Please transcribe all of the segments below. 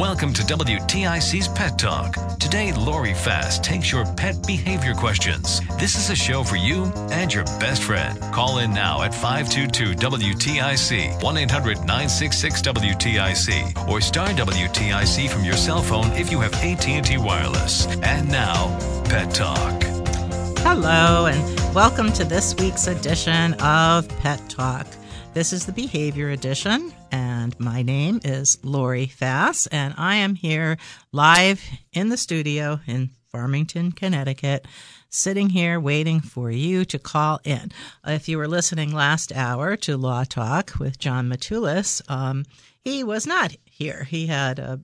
Welcome to WTIC's Pet Talk. Today, Lori Fast takes your pet behavior questions. This is a show for you and your best friend. Call in now at 522 WTIC, 1 800 966 WTIC, or star WTIC from your cell phone if you have AT&T Wireless. And now, Pet Talk. Hello, and welcome to this week's edition of Pet Talk. This is the Behavior Edition, and my name is Lori Fass, and I am here live in the studio in Farmington, Connecticut, sitting here waiting for you to call in. If you were listening last hour to Law Talk with John Matulis, um, he was not here. He had a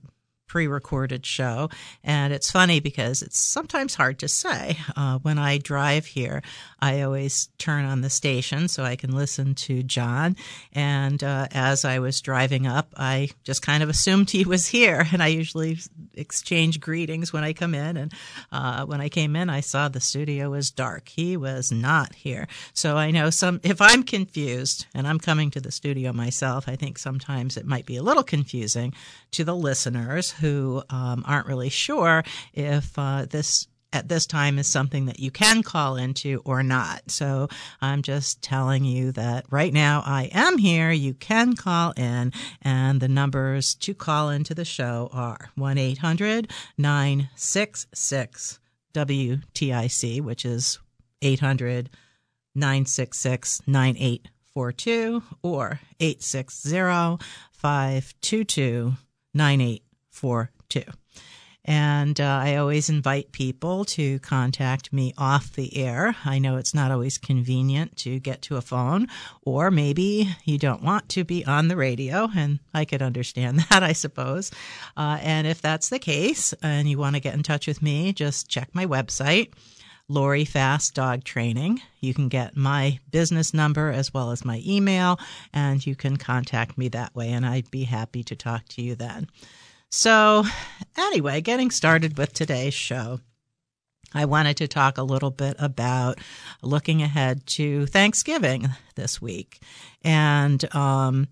pre-recorded show and it's funny because it's sometimes hard to say uh, when i drive here i always turn on the station so i can listen to john. And uh, as i was driving up i just kind of assumed he was here. And i usually exchange greetings when i come in. And uh, when i came in i saw the studio was dark. He was not here. So i know some if i'm confused and i'm coming to the studio myself i think sometimes it might be a little confusing to the listeners who um, aren't really sure if uh, this at this time is something that you can call into or not. So I'm just telling you that right now I am here. You can call in, and the numbers to call into the show are 1 800 966 WTIC, which is 800 966 9842, or 860 522 9842. And uh, I always invite people to contact me off the air. I know it's not always convenient to get to a phone, or maybe you don't want to be on the radio, and I could understand that, I suppose. Uh, and if that's the case, and you want to get in touch with me, just check my website. Lori Fast Dog Training. You can get my business number as well as my email, and you can contact me that way, and I'd be happy to talk to you then. So, anyway, getting started with today's show. I wanted to talk a little bit about looking ahead to Thanksgiving this week. And um,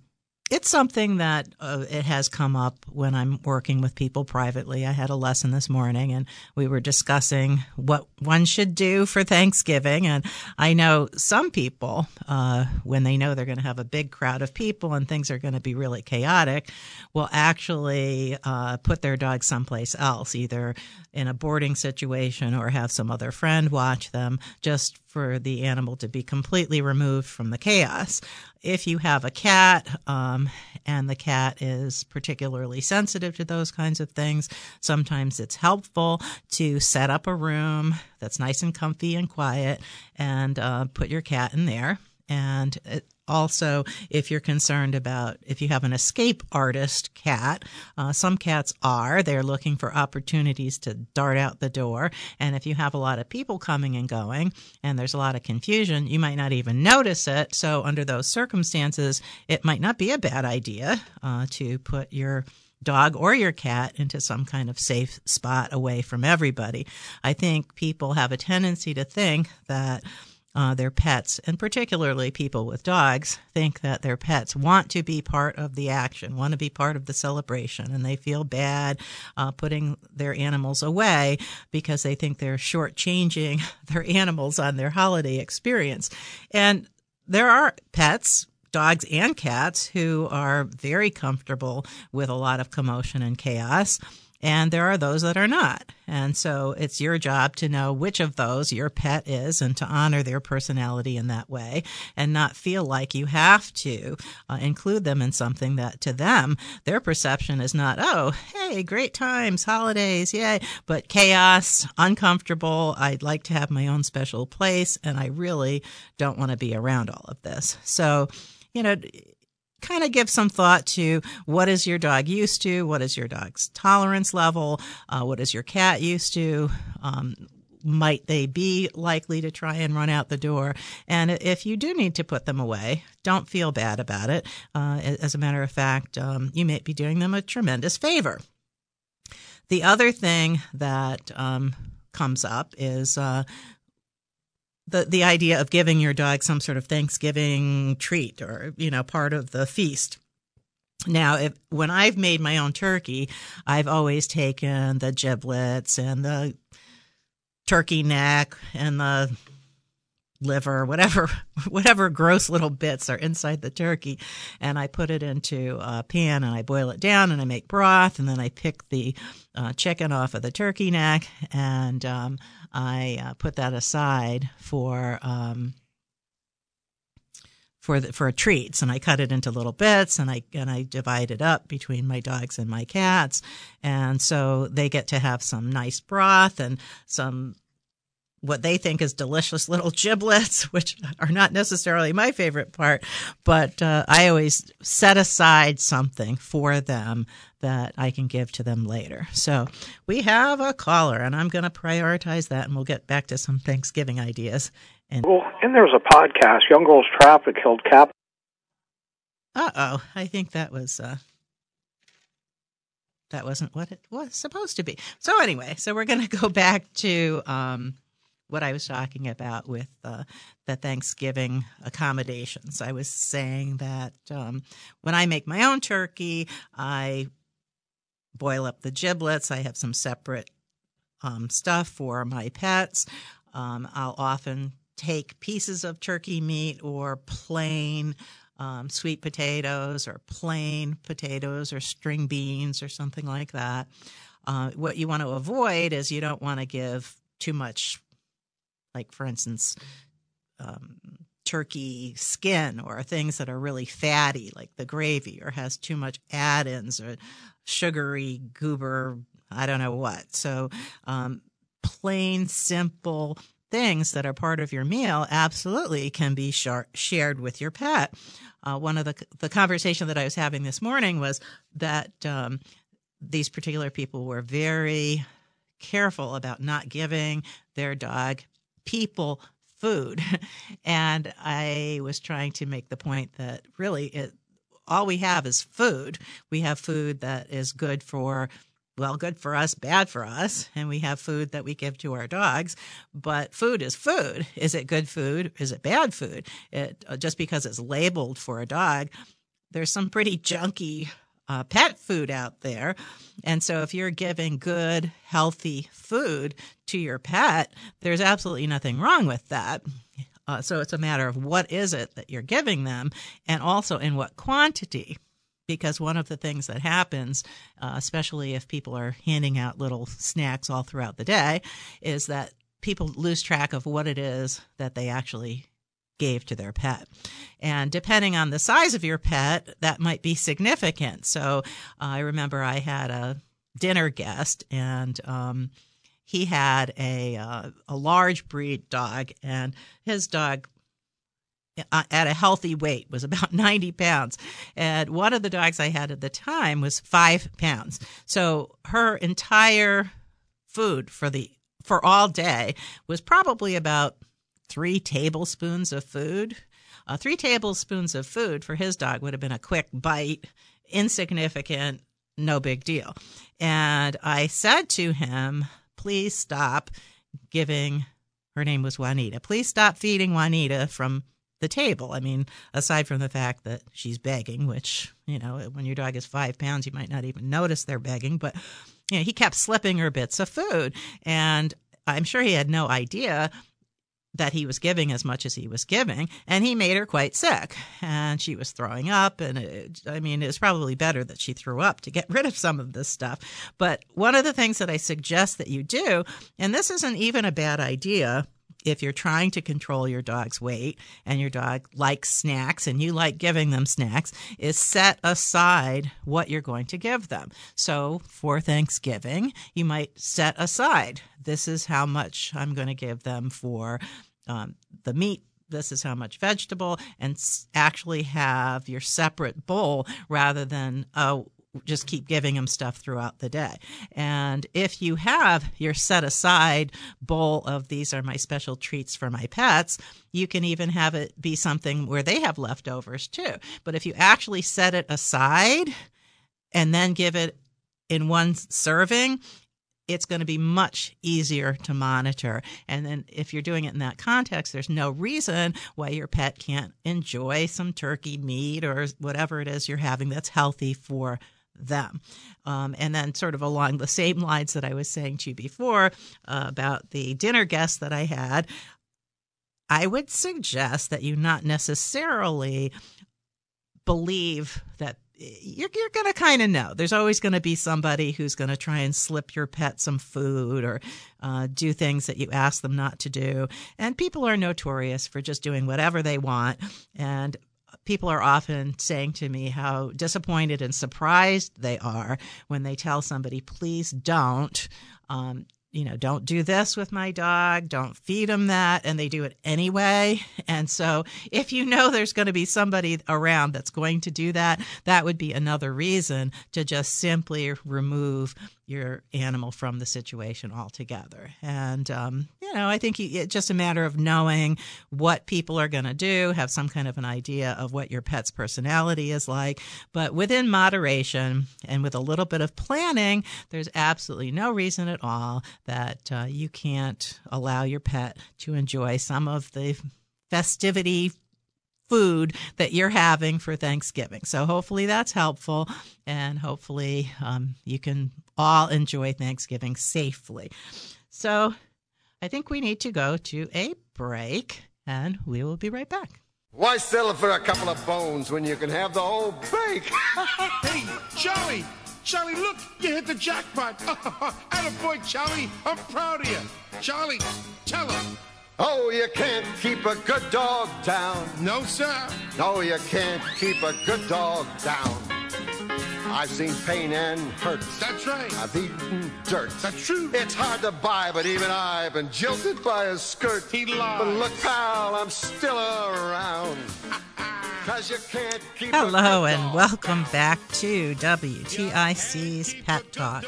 it's something that uh, it has come up when I'm working with people privately. I had a lesson this morning and we were discussing what one should do for Thanksgiving. And I know some people, uh, when they know they're going to have a big crowd of people and things are going to be really chaotic, will actually uh, put their dog someplace else, either in a boarding situation or have some other friend watch them just for the animal to be completely removed from the chaos. If you have a cat um, and the cat is particularly sensitive to those kinds of things, sometimes it's helpful to set up a room that's nice and comfy and quiet and uh, put your cat in there. And also, if you're concerned about if you have an escape artist cat, uh, some cats are. They're looking for opportunities to dart out the door. And if you have a lot of people coming and going and there's a lot of confusion, you might not even notice it. So, under those circumstances, it might not be a bad idea uh, to put your dog or your cat into some kind of safe spot away from everybody. I think people have a tendency to think that uh, their pets, and particularly people with dogs, think that their pets want to be part of the action, want to be part of the celebration, and they feel bad uh, putting their animals away because they think they're shortchanging their animals on their holiday experience. And there are pets dogs and cats who are very comfortable with a lot of commotion and chaos. And there are those that are not. And so it's your job to know which of those your pet is and to honor their personality in that way and not feel like you have to uh, include them in something that to them, their perception is not, oh, hey, great times, holidays, yay, but chaos, uncomfortable. I'd like to have my own special place and I really don't want to be around all of this. So, you know, kind of give some thought to what is your dog used to, what is your dog's tolerance level, uh, what is your cat used to. Um, might they be likely to try and run out the door? And if you do need to put them away, don't feel bad about it. Uh, as a matter of fact, um, you may be doing them a tremendous favor. The other thing that um, comes up is uh, the the idea of giving your dog some sort of Thanksgiving treat or you know part of the feast. Now, if when I've made my own turkey, I've always taken the giblets and the turkey neck and the liver, whatever, whatever gross little bits are inside the turkey, and I put it into a pan and I boil it down and I make broth, and then I pick the uh, chicken off of the turkey neck. And um, I uh, put that aside for. Um, for the, for treats. And I cut it into little bits and I and I divide it up between my dogs and my cats. And so they get to have some nice broth and some what they think is delicious little giblets, which are not necessarily my favorite part, but uh, I always set aside something for them that I can give to them later. So we have a caller, and I'm going to prioritize that, and we'll get back to some Thanksgiving ideas. And well, and there's a podcast, Young Girls Traffic Killed Cap. Uh oh, I think that was. Uh, that wasn't what it was supposed to be. So anyway, so we're going to go back to um, what I was talking about with uh, the Thanksgiving accommodations. I was saying that um, when I make my own turkey, I boil up the giblets. I have some separate um, stuff for my pets. Um, I'll often take pieces of turkey meat or plain um, sweet potatoes or plain potatoes or string beans or something like that. Uh, what you want to avoid is you don't want to give too much like for instance, um, turkey skin or things that are really fatty, like the gravy, or has too much add ins or sugary goober, I don't know what. So, um, plain, simple things that are part of your meal absolutely can be shar- shared with your pet. Uh, one of the the conversation that I was having this morning was that um, these particular people were very careful about not giving their dog people food. and I was trying to make the point that really it, all we have is food. We have food that is good for well, good for us, bad for us, and we have food that we give to our dogs. But food is food. Is it good food? Is it bad food? It uh, just because it's labeled for a dog, there's some pretty junky uh, pet food out there. And so, if you're giving good, healthy food to your pet, there's absolutely nothing wrong with that. Uh, so, it's a matter of what is it that you're giving them and also in what quantity. Because one of the things that happens, uh, especially if people are handing out little snacks all throughout the day, is that people lose track of what it is that they actually gave to their pet. And depending on the size of your pet, that might be significant. So uh, I remember I had a dinner guest and um, he had a uh, a large breed dog and his dog uh, at a healthy weight was about 90 pounds and one of the dogs i had at the time was five pounds so her entire food for the for all day was probably about three tablespoons of food. Uh, three tablespoons of food for his dog would have been a quick bite, insignificant, no big deal. And I said to him, please stop giving Her name was Juanita. Please stop feeding Juanita from the table. I mean, aside from the fact that she's begging, which, you know, when your dog is five pounds, you might not even notice they're begging, but, you know, he kept slipping her bits of food. And I'm sure he had no idea that he was giving as much as he was giving, and he made her quite sick. And she was throwing up, and it, I mean, it's probably better that she threw up to get rid of some of this stuff. But one of the things that I suggest that you do, and this isn't even a bad idea if you're trying to control your dog's weight and your dog likes snacks and you like giving them snacks, is set aside what you're going to give them. So for Thanksgiving, you might set aside this is how much I'm going to give them for um, the meat this is how much vegetable and actually have your separate bowl rather than oh just keep giving them stuff throughout the day. And if you have your set aside bowl of these are my special treats for my pets, you can even have it be something where they have leftovers too. But if you actually set it aside and then give it in one serving, it's going to be much easier to monitor. And then if you're doing it in that context, there's no reason why your pet can't enjoy some turkey meat or whatever it is you're having that's healthy for them. Um, and then, sort of along the same lines that I was saying to you before uh, about the dinner guests that I had, I would suggest that you not necessarily believe that you're, you're going to kind of know. There's always going to be somebody who's going to try and slip your pet some food or uh, do things that you ask them not to do. And people are notorious for just doing whatever they want. And people are often saying to me how disappointed and surprised they are when they tell somebody, please don't. Um, you know, don't do this with my dog, don't feed him that, and they do it anyway. And so, if you know there's going to be somebody around that's going to do that, that would be another reason to just simply remove your animal from the situation altogether. And, um, you know, I think it's just a matter of knowing what people are going to do, have some kind of an idea of what your pet's personality is like. But within moderation and with a little bit of planning, there's absolutely no reason at all that uh, you can't allow your pet to enjoy some of the festivity food that you're having for Thanksgiving. So hopefully that's helpful, and hopefully um, you can all enjoy Thanksgiving safely. So I think we need to go to a break, and we will be right back. Why settle for a couple of bones when you can have the whole bake? hey, Charlie! Charlie, look, you hit the jackpot. boy, Charlie. I'm proud of you. Charlie, tell him. Oh, you can't keep a good dog down. No, sir. No, you can't keep a good dog down. I've seen pain and hurt. That's right. I've eaten dirt. That's true. It's hard to buy, but even I've been jilted by a skirt. He lies. But look, pal, I'm still around. Hello and welcome back to WTIC's Pet Talk.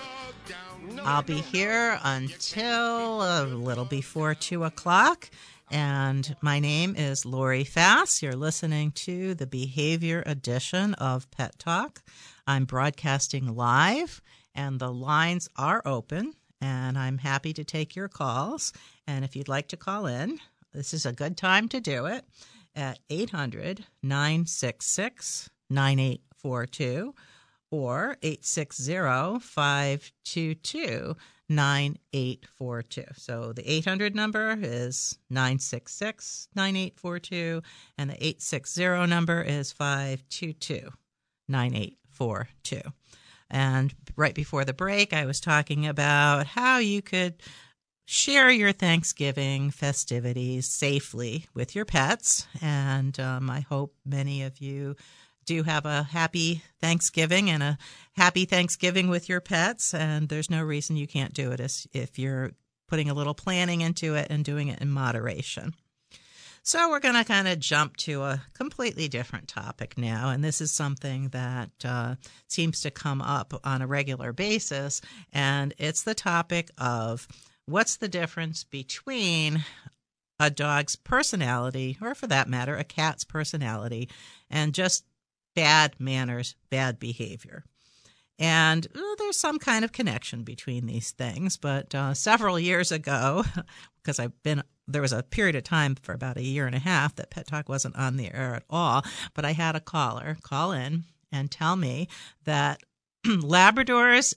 I'll be here until a little before 2 o'clock. And my name is Lori Fass. You're listening to the behavior edition of Pet Talk. I'm broadcasting live, and the lines are open, and I'm happy to take your calls. And if you'd like to call in, this is a good time to do it at 800 966 9842 or 860-522-9842. So the 800 number is 966-9842 and the 860 number is 522-9842. And right before the break, I was talking about how you could share your Thanksgiving festivities safely with your pets. And um, I hope many of you do have a happy Thanksgiving and a happy Thanksgiving with your pets. And there's no reason you can't do it if you're putting a little planning into it and doing it in moderation. So, we're going to kind of jump to a completely different topic now. And this is something that uh, seems to come up on a regular basis. And it's the topic of what's the difference between a dog's personality, or for that matter, a cat's personality, and just bad manners, bad behavior. And uh, there's some kind of connection between these things. But uh, several years ago, because I've been there was a period of time for about a year and a half that Pet Talk wasn't on the air at all. But I had a caller call in and tell me that Labradors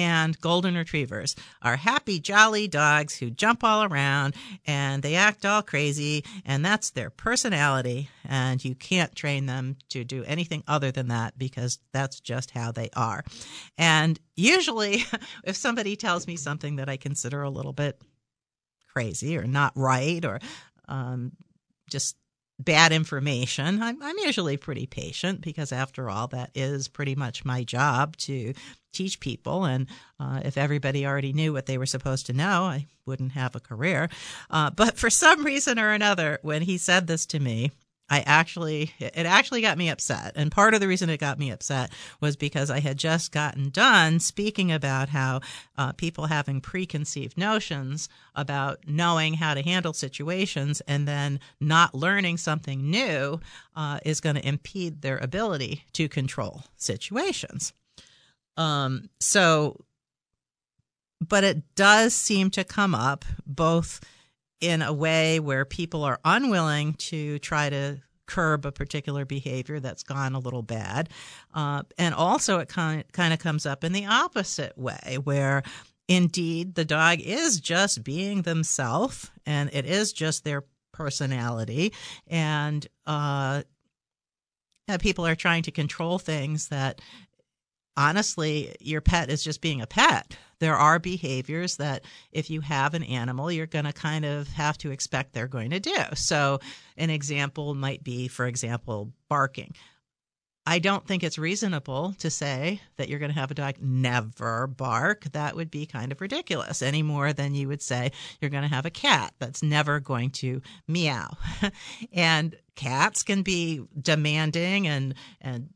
and golden retrievers are happy, jolly dogs who jump all around and they act all crazy, and that's their personality. And you can't train them to do anything other than that because that's just how they are. And usually, if somebody tells me something that I consider a little bit crazy or not right or um, just bad information, I'm, I'm usually pretty patient because, after all, that is pretty much my job to teach people. And uh, if everybody already knew what they were supposed to know, I wouldn't have a career. Uh, but for some reason or another, when he said this to me, I actually, it actually got me upset. And part of the reason it got me upset was because I had just gotten done speaking about how uh, people having preconceived notions about knowing how to handle situations and then not learning something new uh, is going to impede their ability to control situations. Um, so, but it does seem to come up both in a way where people are unwilling to try to curb a particular behavior that's gone a little bad. Uh, and also, it kind of, comes up in the opposite way, where indeed the dog is just being themselves and it is just their personality. And, uh, people are trying to control things that honestly, your pet is just being a pet. There are behaviors that if you have an animal, you're going to kind of have to expect they're going to do. So, an example might be, for example, barking. I don't think it's reasonable to say that you're going to have a dog never bark. That would be kind of ridiculous, any more than you would say you're going to have a cat that's never going to meow. and cats can be demanding and and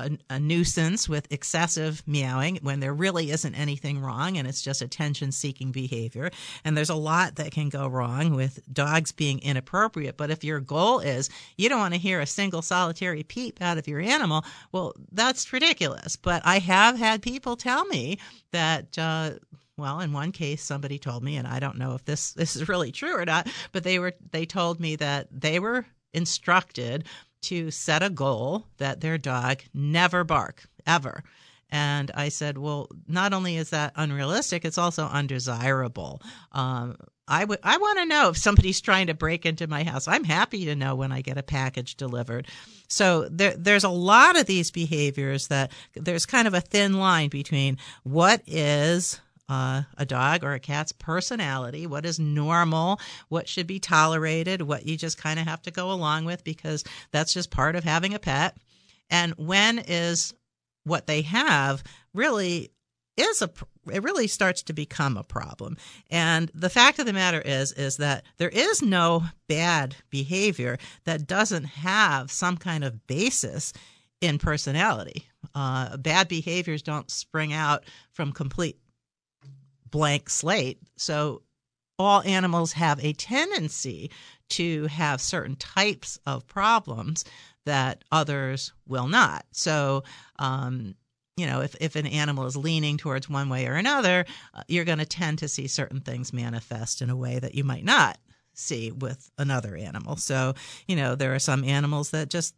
a, a, nuisance with excessive meowing when there really isn't anything wrong and it's just attention seeking behavior. And there's a lot that can go wrong with dogs being inappropriate. But if your goal is you don't want to hear a single solitary peep out of your animal, well, that's ridiculous. But I have had people tell me that, uh, well, in one case, somebody told me, and I don't know if this this is really true or not, but they were they told me that they were instructed to set a goal that their dog never bark ever. And I said, well, not only is that unrealistic, it's also undesirable. Um, I would I want to know if somebody's trying to break into my house. I'm happy to know when I get a package delivered. So there, there's a lot of these behaviors that there's kind of a thin line between what is uh, a dog or a cat's personality, what is normal, what should be tolerated, what you just kind of have to go along with because that's just part of having a pet, and when is what they have really is a it really starts to become a problem. And the fact of the matter is is that there is no bad behavior that doesn't have some kind of basis in personality. Uh, bad behaviors don't spring out from complete blank slate. So all animals have a tendency to have certain types of problems that others will not. So, um, you know, if, if an animal is leaning towards one way or another, uh, you're going to tend to see certain things manifest in a way that you might not see with another animal. So, you know, there are some animals that just,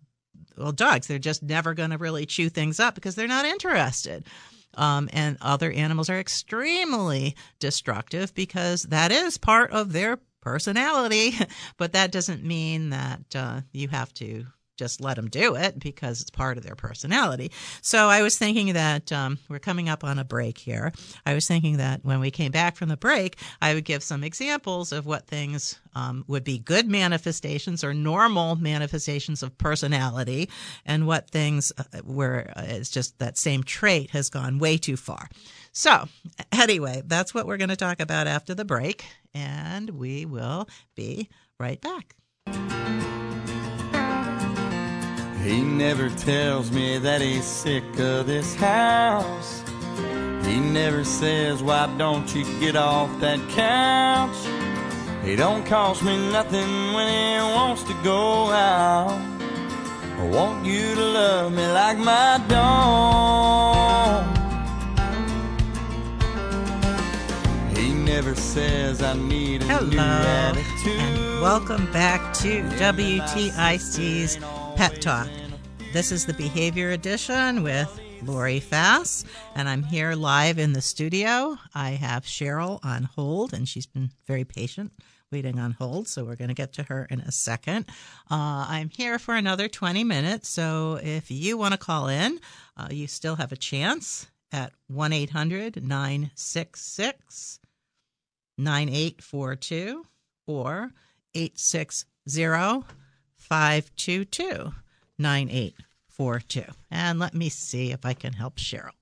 well, dogs, they're just never going to really chew things up because they're not interested. Um, and other animals are extremely destructive because that is part of their personality. but that doesn't mean that uh, you have to just let them do it because it's part of their personality. So I was thinking that um, we're coming up on a break here. I was thinking that when we came back from the break, I would give some examples of what things um, would be good manifestations or normal manifestations of personality, and what things uh, where uh, it's just that same trait has gone way too far. So, anyway, that's what we're going to talk about after the break, and we will be right back. He never tells me that he's sick of this house. He never says, why don't you get off that couch? He don't cost me nothing when he wants to go out. I want you to love me like my dog. He never says I need a Hello, new attitude. And welcome back to WTIC's Pet Talk. This is the Behavior Edition with Lori Fass, and I'm here live in the studio. I have Cheryl on hold, and she's been very patient waiting on hold, so we're going to get to her in a second. Uh, I'm here for another 20 minutes, so if you want to call in, uh, you still have a chance at 1 800 966 9842 or 860 522 9842. And let me see if I can help Cheryl.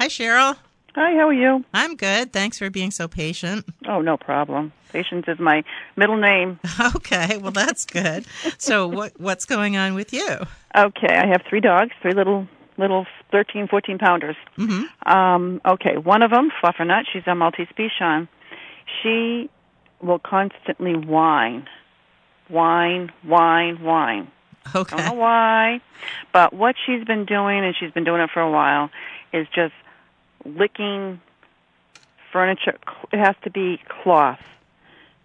Hi, Cheryl. Hi, how are you? I'm good. Thanks for being so patient. Oh, no problem. Patience is my middle name. Okay, well that's good. so what what's going on with you? Okay, I have three dogs, three little little 13, 14 pounders. Mm-hmm. Um, okay, one of them, Fluffernut, she's a Maltese She will constantly whine, whine, wine, wine. Okay. Don't know why, but what she's been doing, and she's been doing it for a while, is just licking furniture. It has to be cloth.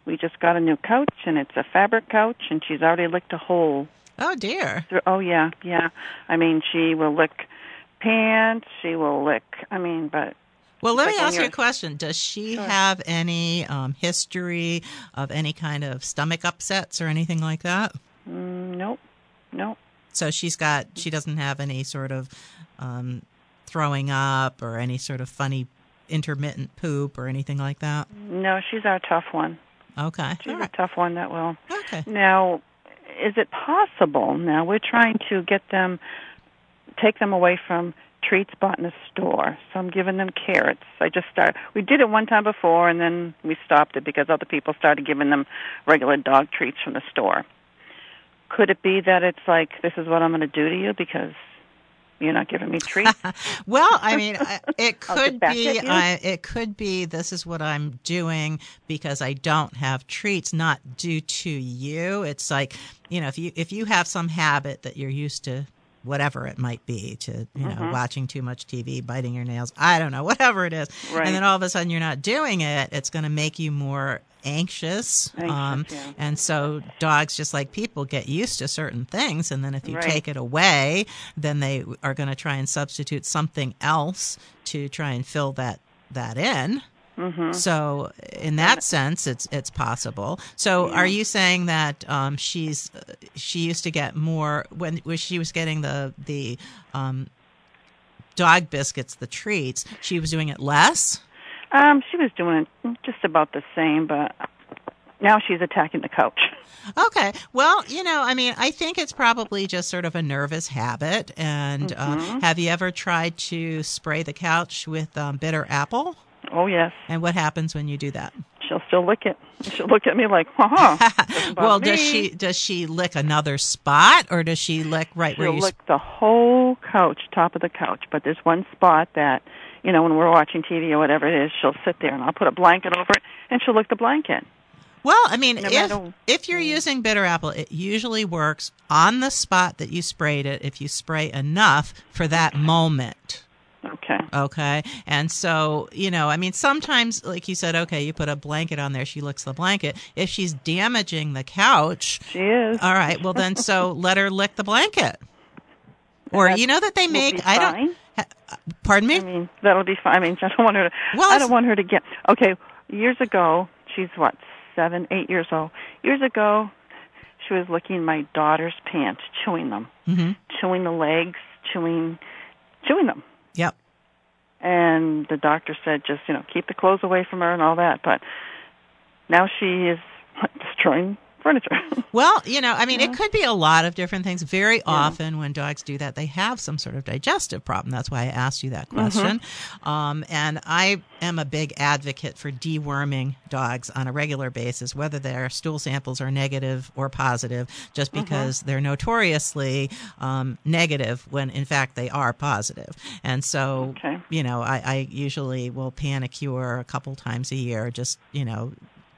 We just got a new couch, and it's a fabric couch, and she's already licked a hole. Oh dear. Oh yeah, yeah. I mean, she will lick pants. She will lick. I mean, but Well, let It's me ask you a question. Does she Sure. have any um, history of any kind of stomach upsets or anything like that? mm, nope, nope. So she's got she doesn't have any sort of um, throwing up or any sort of funny intermittent poop or anything like that. No, she's our tough one. Okay. She's a tough one that will. Okay. Now, is it possible? Now we're trying to get them, take them away from treats bought in a store. So I'm giving them carrots. I just started. We did it one time before, and then we stopped it because other people started giving them regular dog treats from the store. Could it be that it's like this is what I'm going to do to you because you're not giving me treats? Well, I mean, I- uh, it could be. I, it could be. This is what I'm doing because I don't have treats, not due to you. It's like you know, if you if you have some habit that you're used to, whatever it might be, to you know, Mhm. watching too much TV, biting your nails, I don't know, whatever it is, Right. and then all of a sudden you're not doing it, it's going to make you more anxious. Anxious, um, yeah. And so dogs, just like people, get used to certain things, and then if you Right. take it away, then they are going to try and substitute something else to try and fill that that in. Mhm. So, in that sense, it's it's possible. So, Yeah. are you saying that um, she's uh, she used to get more when when she was getting the the um, dog biscuits, the treats? She was doing it less. um, she was doing it just about the same, but now she's attacking the couch. Okay. Well, you know, I mean, I think it's probably just sort of a nervous habit. And uh, Mhm. have you ever tried to spray the couch with um, bitter apple? Oh yes. And what happens when you do that? She'll still lick it. She'll look at me like, doesn't well, does me. she does she lick another spot, or does she lick right where She'll you? lick the whole couch, top of the couch. But there's one spot that, you know, when we're watching TV or whatever it is, she'll sit there and I'll put a blanket over it, and she'll lick the blanket. Well, I mean, No if matter- if you're mm. using bitter apple, it usually works on the spot that you sprayed it. If you spray enough for that moment. Okay. Okay. And so, you know, I mean, sometimes, like you said, okay, you put a blanket on there, she licks the blanket. If she's damaging the couch, she is. All right. Well, then, so let her lick the blanket. Or, you know, that they make, I don't, ha- pardon me? I mean, that'll be fine. I mean, I don't want her to. Well, I don't want her to get. Okay, years ago, she's what seven, eight years old. Years ago, she was licking my daughter's pants, chewing them, Mhm. chewing the legs, chewing, chewing them. Yep. And the doctor said, just you know, keep the clothes away from her and all that. But now she is destroying furniture. Well, you know, I mean, it could be a lot of different things. Very often, when dogs do that, they have some sort of digestive problem. That's why I asked you that question. Um, and I am a big advocate for deworming dogs on a regular basis, whether their stool samples are negative or positive, just because they're notoriously um, negative when in fact they are positive. And so, Okay. you know, I, I usually will Panacur a couple times a year, just, you know,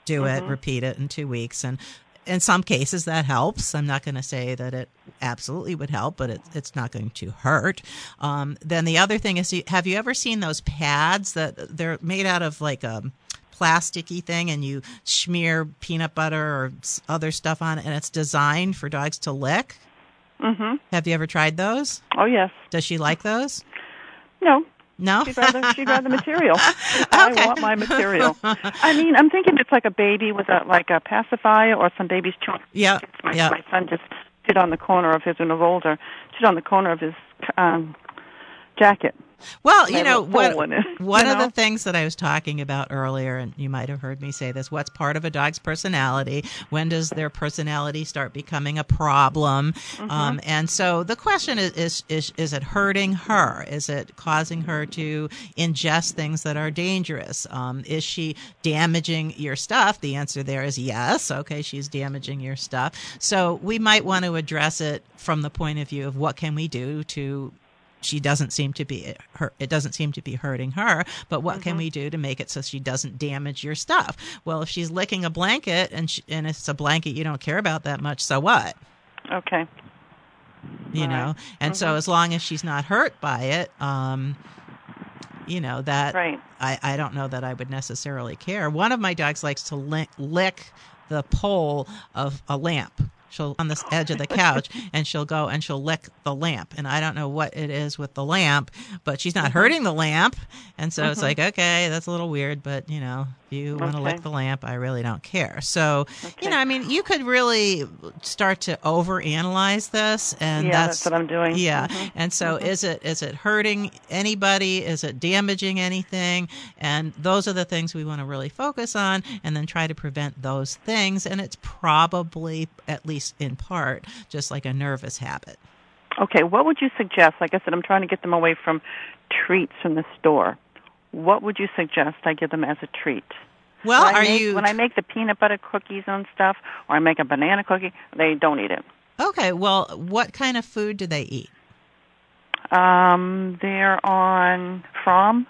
do it, Mhm. repeat it in two weeks. And in some cases that helps. I'm not going to say that it absolutely would help, but it, it's not going to hurt. Um, then the other thing is, have you ever seen those pads that they're made out of like a plasticky thing and you smear peanut butter or other stuff on it and it's designed for dogs to lick. Mhm. Have you ever tried those? Oh yes. Does she like those? No. No. She'd rather she'd rather material. I want my material. I mean, I'm thinking it's like a baby with a like a pacifier or some baby's chewing. Yeah. My, yeah. my son just did on the corner of his when he was older. Did on the corner of his um jacket. Well, you know what? hole in it, one you of the things that I was talking about earlier, and you might have heard me say this: what's part of a dog's personality? When does their personality start becoming a problem? Mm-hmm. Um, and so the question is, is: is is it hurting her? Is it causing her to ingest things that are dangerous? Um, is she damaging your stuff? The answer there is yes. Okay, she's damaging your stuff. So we might want to address it from the point of view of what can we do to she doesn't seem to be her it doesn't seem to be hurting her but what can we do to make it so she doesn't damage your stuff well if she's licking a blanket and she, and it's a blanket you don't care about that much so what Okay. you All know right. and so Mhm. as long as she's not hurt by it um you know that Right. I, I don't know that I would necessarily care. One of my dogs likes to lick, lick the pole of a lamp. She'll on the edge of the couch and she'll go and she'll lick the lamp. And I don't know what it is with the lamp, but she's not hurting the lamp. And so it's Mhm. like, okay, that's a little weird, but you know, if you want to lick the lamp, I really don't care. So, you know, I mean, you could really start to overanalyze this and Yeah, that's, that's what I'm doing. Yeah. Mhm. And so is it is it hurting anybody? Is it damaging anything? And those are the things we want to really focus on and then try to prevent those things. And it's probably, at least in part, just like a nervous habit. Okay, what would you suggest? Like I said, I'm trying to get them away from treats from the store. What would you suggest I give them as a treat? Well, when are make, you when I make the peanut butter cookies and stuff, or I make a banana cookie, they don't eat it. okay? Well, what kind of food do they eat? Um, they're on from.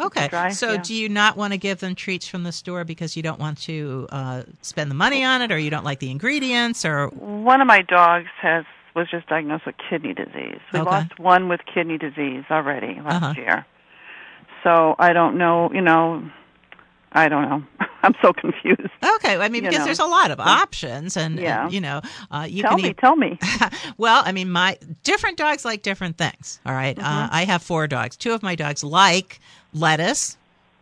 Okay. Dry, so, yeah. do you not want to give them treats from the store because you don't want to uh, spend the money on it, or you don't like the ingredients, or One of my dogs has was just diagnosed with kidney disease. We Okay. lost one with kidney disease already last Uh-huh. year. So I don't know. You know, I don't know. I'm so confused. Okay, I mean You because know. there's a lot of options, and, Yeah. and, you know, uh, you tell can me, eat. tell me. well, I mean, my different dogs like different things. All right? uh, Mhm. I have four dogs. Two of my dogs like lettuce.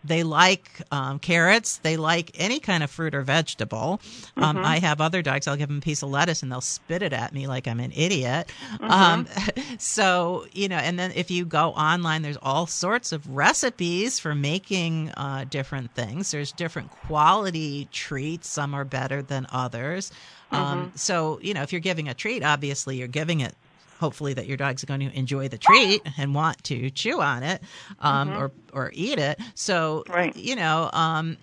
They like um, carrots. They like any kind of fruit or vegetable. Um, Mhm. I have other dogs. I'll give them a piece of lettuce and they'll spit it at me like I'm an idiot. Mm-hmm. Um, so you know, and then if you go online, there's all sorts of recipes for making uh, different things. There's different quality treats. Some are better than others. Um, Mhm. so you know, if you're giving a treat, obviously you're giving it. Hopefully, that your dog's going to enjoy the treat and want to chew on it um, Mhm. or or eat it. So Right. you know. Um,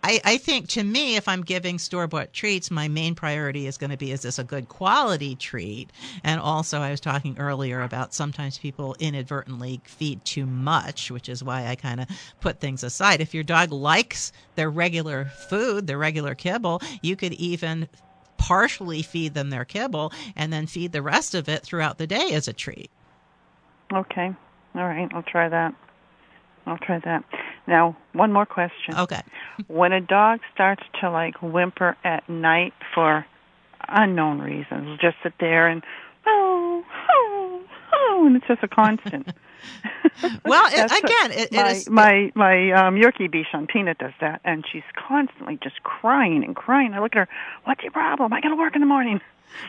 I, I think to me, if I'm giving store bought treats, my main priority is going to be is this a good quality treat? And also, I was talking earlier about sometimes people inadvertently feed too much, which is why I kind of put things aside. If your dog likes their regular food, their regular kibble, you could even partially feed them their kibble and then feed the rest of it throughout the day as a treat. Okay. All right. I'll try that. I'll try that. Now, one more question. Okay. When a dog starts to like whimper at night for unknown reasons, just sit there and oh, oh, oh, and it's just a constant. Well, it, again, it, it my is. my my um Yorkie Bichon Peanut does that, and she's constantly just crying and crying. I look at her. What's your problem? I got to work in the morning.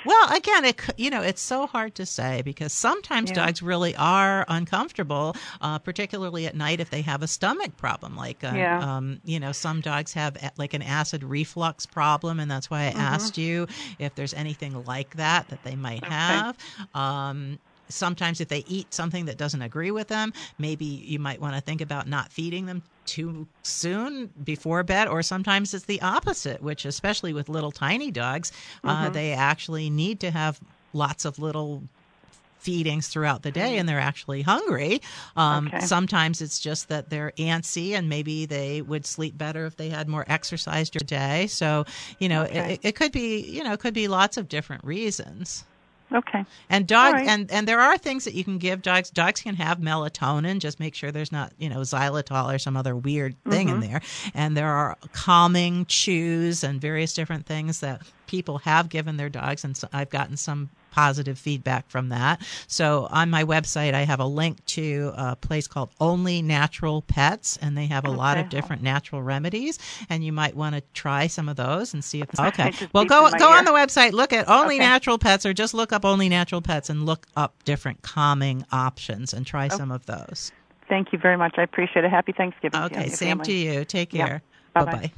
Well, again, it you know it's so hard to say because sometimes Yeah. dogs really are uncomfortable, uh, particularly at night if they have a stomach problem. Like, uh, Yeah. um, you know, some dogs have a- like an acid reflux problem, and that's why I Mhm. asked you if there's anything like that that they might have. Um, sometimes if they eat something that doesn't agree with them, maybe you might want to think about not feeding them too soon before bed or sometimes it's the opposite which especially with little tiny dogs uh, Mhm. they actually need to have lots of little feedings throughout the day and they're actually hungry um, Okay. sometimes it's just that they're antsy and maybe they would sleep better if they had more exercise during the day so you know Okay. it, it could be you know it could be lots of different reasons Okay. And dogs right. and and there are things that you can give dogs. Dogs can have melatonin. Just make sure there's not you know xylitol or some other weird thing in Mhm. there. And there are calming chews and various different things that people have given their dogs, and so I've gotten some positive feedback from that. So on my website, I have a link to a place called Only Natural Pets, and they have a lot of different natural remedies. And you might want to try some of those and see if okay. Well, go go on the website, look at Only Okay. Natural Pets, or just look up Only Natural Pets and look up different calming options and try Oh. some of those. Thank you very much. I appreciate it. Happy Thanksgiving. to you Okay, your same family. to you. Take care. Bye Bye-bye.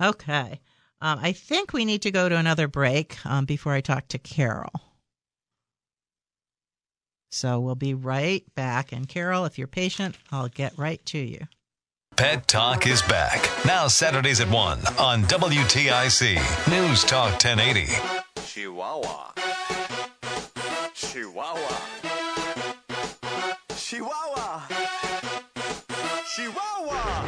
bye. Okay. Um, I think we need to go to another break um, before I talk to Carol. So we'll be right back. And Carol, if you're patient, I'll get right to you. Pet Talk is back. Now Saturdays at 1 on WTIC. News Talk 1080. Chihuahua. Chihuahua. Chihuahua. Chihuahua.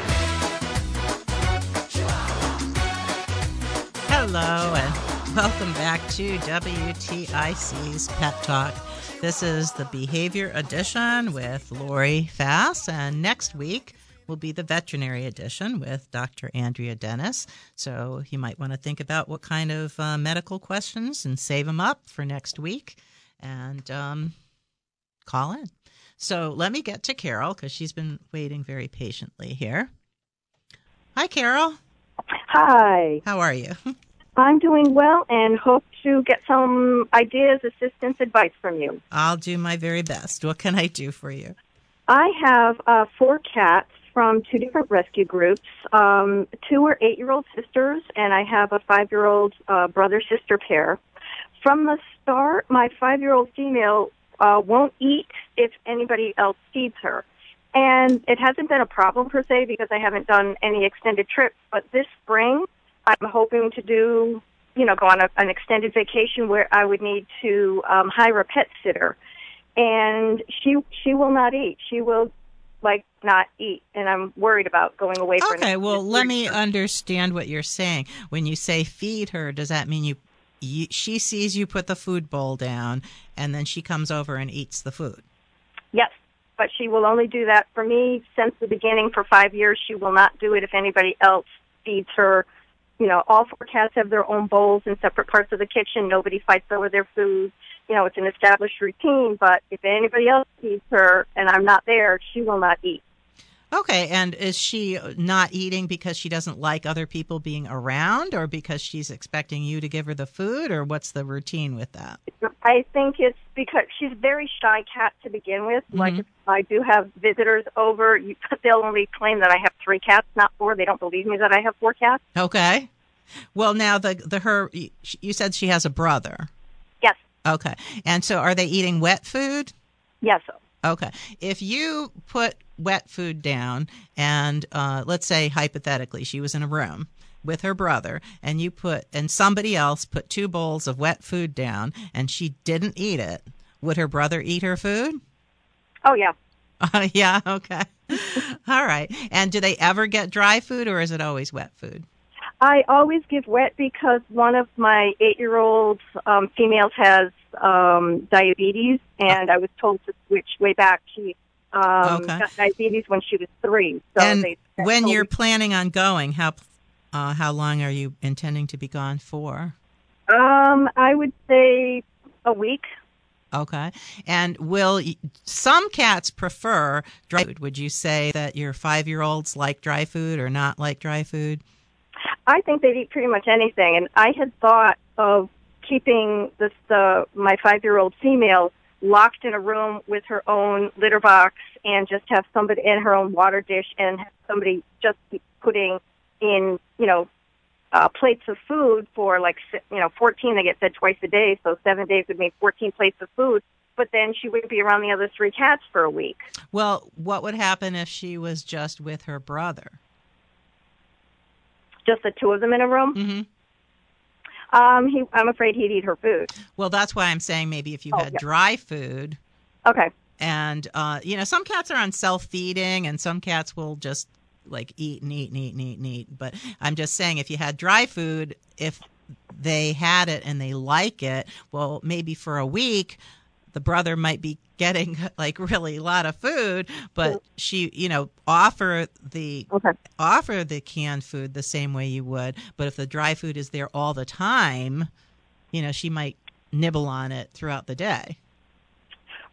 Hello, and welcome back to WTIC's Pet Talk. This is the Behavior Edition with Lori Fass, and next week will be the Veterinary Edition with Dr. Andrea Dennis. So you might want to think about what kind of uh, medical questions and save them up for next week and um, call in. So let me get to Carol because she's been waiting very patiently here. Hi, Carol. Hi. How are you? I'm doing well and hope to get some ideas, assistance, advice from you. I'll do my very best. What can I do for you? I have uh, four cats from two different rescue groups. Um, two are eight year old sisters, and I have a five year old uh, brother sister pair. From the start, my five year old female uh, won't eat if anybody else feeds her. And it hasn't been a problem per se because I haven't done any extended trips. But this spring, I'm hoping to do, you know, go on a, an extended vacation where I would need to um, hire a pet sitter. And she she will not eat. She will like not eat, and I'm worried about going away. For Okay, well, let me trip. understand what you're saying. When you say feed her, does that mean you, you she sees you put the food bowl down and then she comes over and eats the food? Yes, but she will only do that for me since the beginning for five years. She will not do it if anybody else feeds her. You know, all four cats have their own bowls in separate parts of the kitchen. Nobody fights over their food. You know, it's an established routine, but if anybody else feeds her and I'm not there, she will not eat. Okay, and is she not eating because she doesn't like other people being around or because she's expecting you to give her the food or what's the routine with that? I think it's because she's a very shy cat to begin with. Like Mhm. if I do have visitors over, you, they'll only claim that I have three cats, not four. They don't believe me that I have four cats. Okay. Well, now the the her you said she has a brother. Yes. Okay. And so are they eating wet food? Yes. Okay. If you put wet food down, and uh, let's say hypothetically she was in a room with her brother, and you put, and somebody else put two bowls of wet food down, and she didn't eat it, would her brother eat her food? Oh yeah. Uh, yeah. Okay. All right. And do they ever get dry food, or is it always wet food? I always give wet because one of my eight-year-old um, females has um, diabetes, and I was told to switch way back. She um, Okay. got diabetes when she was three. So and they, when you're me- planning on going, how uh, how long are you intending to be gone for? um, I would say a week. Okay. And will some cats prefer dry food? Would you say that your five year olds like dry food or not like dry food? I think they'd eat pretty much anything, and I had thought of keeping this uh, my five-year-old female locked in a room with her own litter box, and just have somebody in her own water dish, and have somebody just be putting in, you know, uh, plates of food for like you know 14. They get fed twice a day, so seven days would make 14 plates of food. But then she would be around the other three cats for a week. Well, what would happen if she was just with her brother? Just the two of them in a room. Mm-hmm. Um, he, I'm afraid he'd eat her food. Well, that's why I'm saying maybe if you Oh, had yeah. dry food. Okay. And, uh, you know, some cats are on self feeding and some cats will just like eat and eat and eat and eat and eat. But I'm just saying if you had dry food, if they had it and they like it, well, maybe for a week, the brother might be getting like really a lot of food, but mm. she, you know, offer the okay. offer the canned food the same way you would. But if the dry food is there all the time, you know, she might nibble on it throughout the day.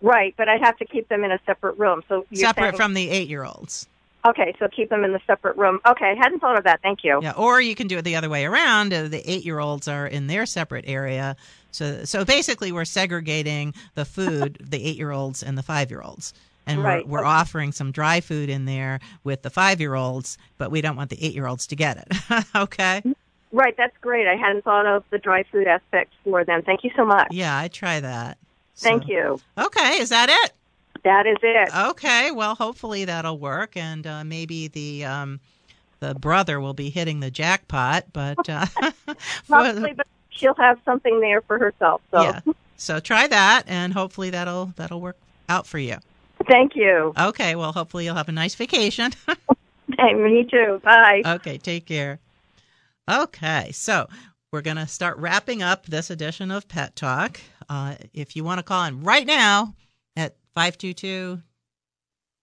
Right, but I'd have to keep them in a separate room. So you're Separate saying- from the eight year olds. Okay, so keep them in the separate room. Okay, I hadn't thought of that. Thank you. Yeah, or you can do it the other way around. Uh, the eight-year-olds are in their separate area. So, so basically, we're segregating the food, the eight-year-olds and the five-year-olds, and Right, we're, we're okay. offering some dry food in there with the five-year-olds, but we don't want the eight-year-olds to get it. okay. Right, that's great. I hadn't thought of the dry food aspect for them. Thank you so much. Yeah, I try that. Thank you. Okay, is that it? That is it. Okay, well, hopefully that'll work, and uh, maybe the um, the brother will be hitting the jackpot. But uh, Probably, but she'll have something there for herself. So yeah, so try that, and hopefully that'll that'll work out for you. thank you. Okay, well, hopefully you'll have a nice vacation. Me too. Bye. okay, take care. Okay, so we're going to start wrapping up this edition of Pet Talk. Uh, if you want to call in right now 522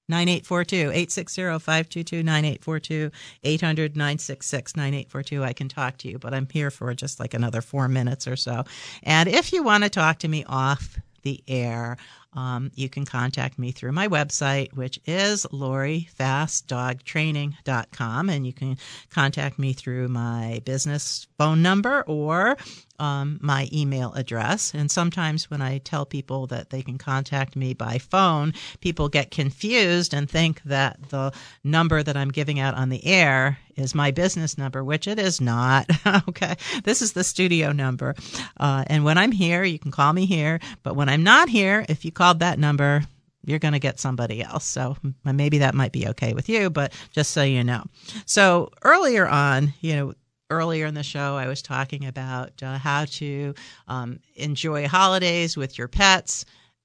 9842 860 522 9842 800 966 9842 I can talk to you but I'm here for just like another 4 minutes or so. And if you want to talk to me off the air um, you can contact me through my website, which is lorifastdogtraining.com. And you can contact me through my business phone number or um, my email address. And sometimes when I tell people that they can contact me by phone, people get confused and think that the number that I'm giving out on the air is my business number, which it is not. okay. This is the studio number. Uh, and when I'm here, you can call me here. But when I'm not here, if you called that number, you're going to get somebody else. So maybe that might be okay with you, but just so you know. So earlier on, you know, earlier in the show, I was talking about uh, how to um, enjoy holidays with your pets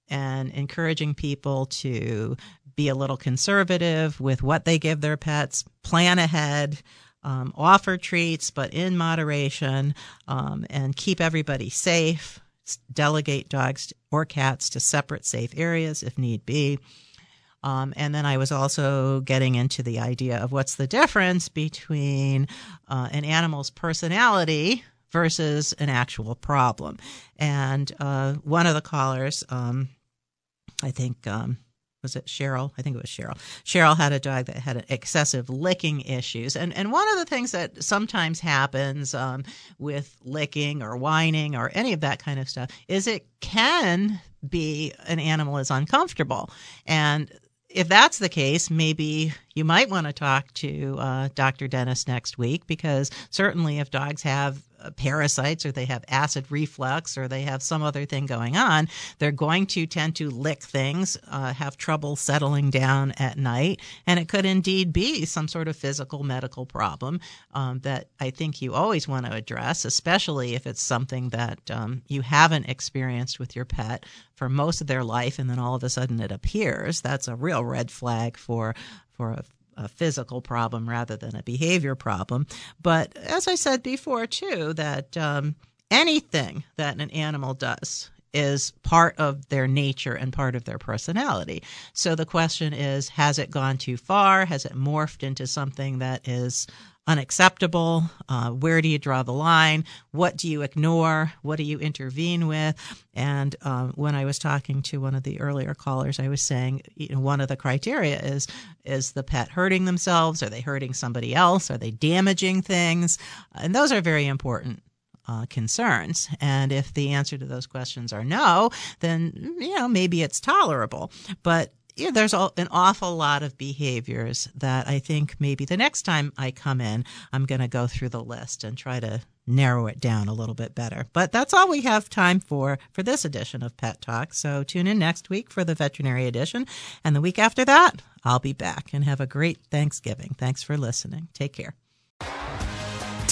and encouraging people to be a little conservative with what they give their pets, plan ahead. Um, offer treats, but in moderation, um, and keep everybody safe. Delegate dogs or cats to separate safe areas if need be. Um, and then I was also getting into the idea of what's the difference between uh, an animal's personality versus an actual problem. And uh, one of the callers, um, I think, um, was it Cheryl? I think it was Cheryl. Cheryl had a dog that had excessive licking issues, and and one of the things that sometimes happens um, with licking or whining or any of that kind of stuff is it can be an animal is uncomfortable, and if that's the case, maybe you might want to talk to uh, Dr. Dennis next week because certainly if dogs have parasites or they have acid reflux or they have some other thing going on, they're going to tend to lick things, uh, have trouble settling down at night, and it could indeed be some sort of physical medical problem um, that I think you always want to address, especially if it's something that um, you haven't experienced with your pet for most of their life, and then all of a sudden it appears. That's a real red flag for for a a physical problem rather than a behavior problem. But as I said before, too, that um, anything that an animal does is part of their nature and part of their personality. So the question is has it gone too far? Has it morphed into something that is unacceptable? Uh, where do you draw the line? What do you ignore? What do you intervene with? And uh, when I was talking to one of the earlier callers, I was saying you know, one of the criteria is is the pet hurting themselves? Are they hurting somebody else? Are they damaging things? And those are very important. Uh, concerns. And if the answer to those questions are no, then, you know, maybe it's tolerable. But yeah, there's an awful lot of behaviors that I think maybe the next time I come in, I'm going to go through the list and try to narrow it down a little bit better. But that's all we have time for for this edition of Pet Talk. So tune in next week for the veterinary edition. And the week after that, I'll be back and have a great Thanksgiving. Thanks for listening. Take care.